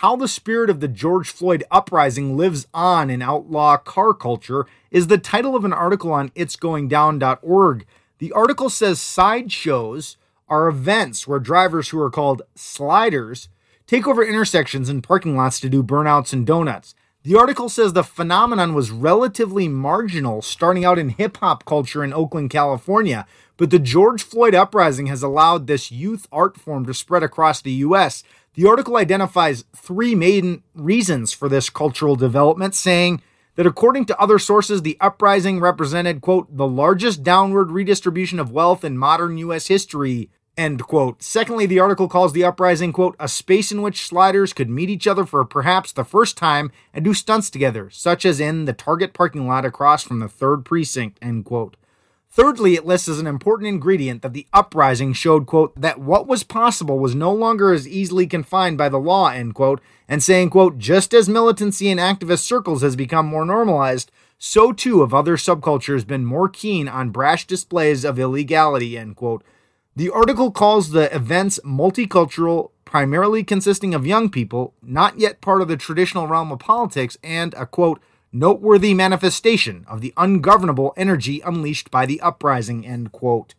How the Spirit of the George Floyd Uprising Lives On in Outlaw Car Culture is the title of an article on itsgoingdown.org. The article says sideshows are events where drivers who are called sliders take over intersections and parking lots to do burnouts and donuts. The article says the phenomenon was relatively marginal starting out in hip hop culture in Oakland, California, but the George Floyd uprising has allowed this youth art form to spread across the U.S. The article identifies three main reasons for this cultural development, saying that according to other sources, the uprising represented, quote, the largest downward redistribution of wealth in modern U.S. history, end quote. Secondly, the article calls the uprising, quote, a space in which sliders could meet each other for perhaps the first time and do stunts together, such as in the Target parking lot across from the third precinct, end quote. Thirdly, it lists as an important ingredient that the uprising showed, quote, that what was possible was no longer as easily confined by the law, end quote, and saying, quote, just as militancy in activist circles has become more normalized, so too have other subcultures been more keen on brash displays of illegality, end quote. The article calls the events multicultural, primarily consisting of young people, not yet part of the traditional realm of politics, and a quote, noteworthy manifestation of the ungovernable energy unleashed by the uprising, end quote.